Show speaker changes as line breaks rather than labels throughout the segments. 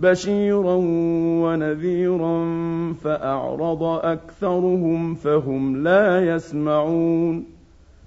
بشيرا ونذيرا فاعرض اكثرهم فهم لا يسمعون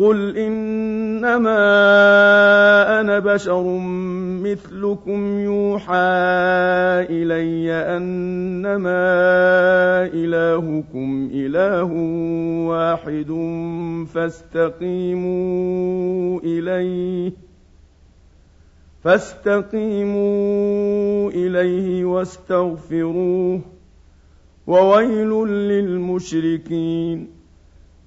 قل انما أنا بشر مثلكم يوحى الي انما الهكم اله واحد فاستقيموا اليه فاستقيموا اليه واستغفروه وويل للمشركين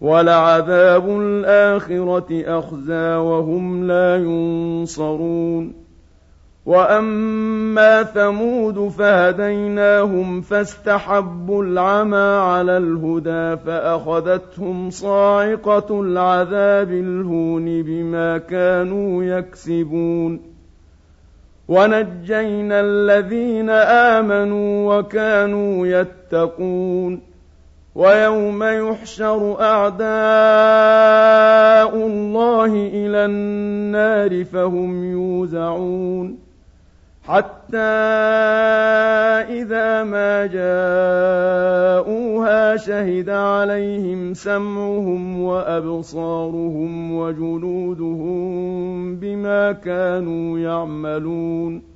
ولعذاب الآخرة أخزى وهم لا ينصرون. وأما ثمود فهديناهم فاستحبوا العمى على الهدى فأخذتهم صاعقة العذاب الهون بما كانوا يكسبون. ونجينا الذين آمنوا وكانوا يتقون. ويوم يحشر أعداء الله إلى النار فهم يوزعون. حتى إذا ما جاءوها شهد عليهم سمعهم وأبصارهم وجلودهم بما كانوا يعملون.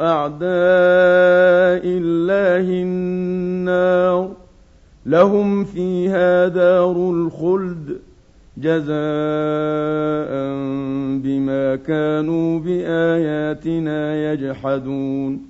اعداء الله النار لهم فيها دار الخلد جزاء بما كانوا باياتنا يجحدون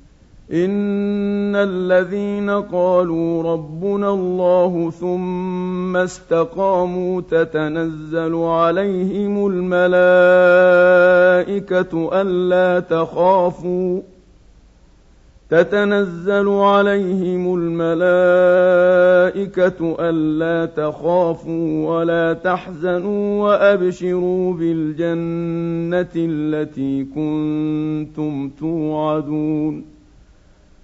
إن الذين قالوا ربنا الله ثم استقاموا تتنزل عليهم الملائكة ألا تخافوا تتنزل عليهم الملائكة ألا تخافوا ولا تحزنوا وأبشروا بالجنة التي كنتم توعدون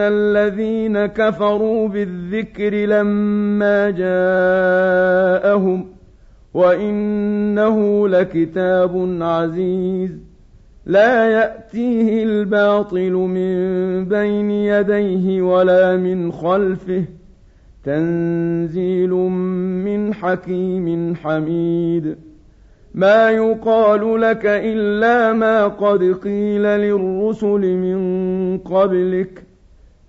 الذين كفروا بالذكر لما جاءهم وإنه لكتاب عزيز لا يأتيه الباطل من بين يديه ولا من خلفه تنزيل من حكيم حميد ما يقال لك إلا ما قد قيل للرسل من قبلك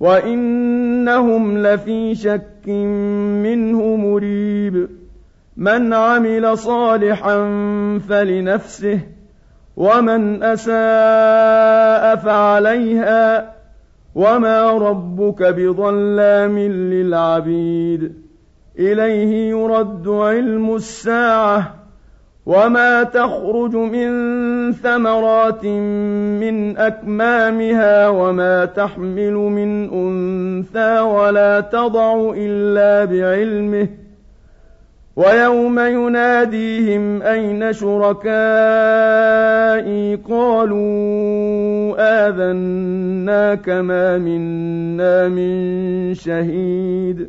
وإنهم لفي شك منه مريب من عمل صالحا فلنفسه ومن أساء فعليها وما ربك بظلام للعبيد إليه يرد علم الساعة وما تخرج من ثمرات من أكمامها وما تحمل من أنثى ولا تضع إلا بعلمه ويوم يناديهم أين شركائي قالوا آذناك ما منا من شهيد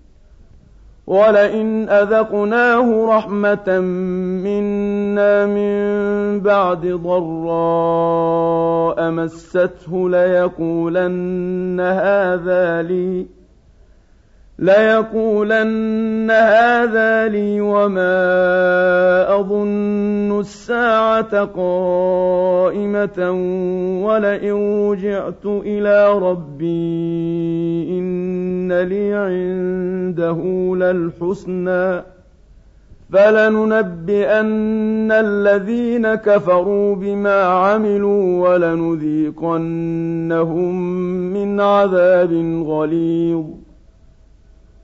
ولئن أذقناه رحمة منا من بعد ضراء مسته ليقولن هذا لي ليقولن هذا لي وما أظن الساعة قائمة. ولئن رجعت إلى ربي إن لي عنده للحسنى فلننبئن الذين كفروا بما عملوا ولنذيقنهم من عذاب غليظ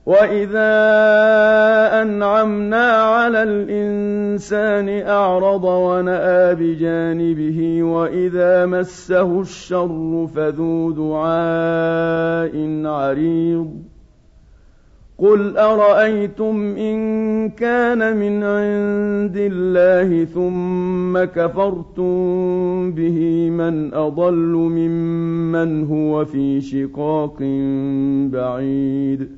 واذا انعمنا على الانسان اعرض وناى بجانبه واذا مسه الشر فذو دعاء عريض قل ارايتم ان كان من عند الله ثم كفرتم به من اضل ممن هو في شقاق بعيد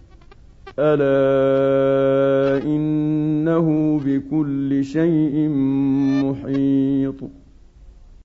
ألا إنه بكل شيء محيط.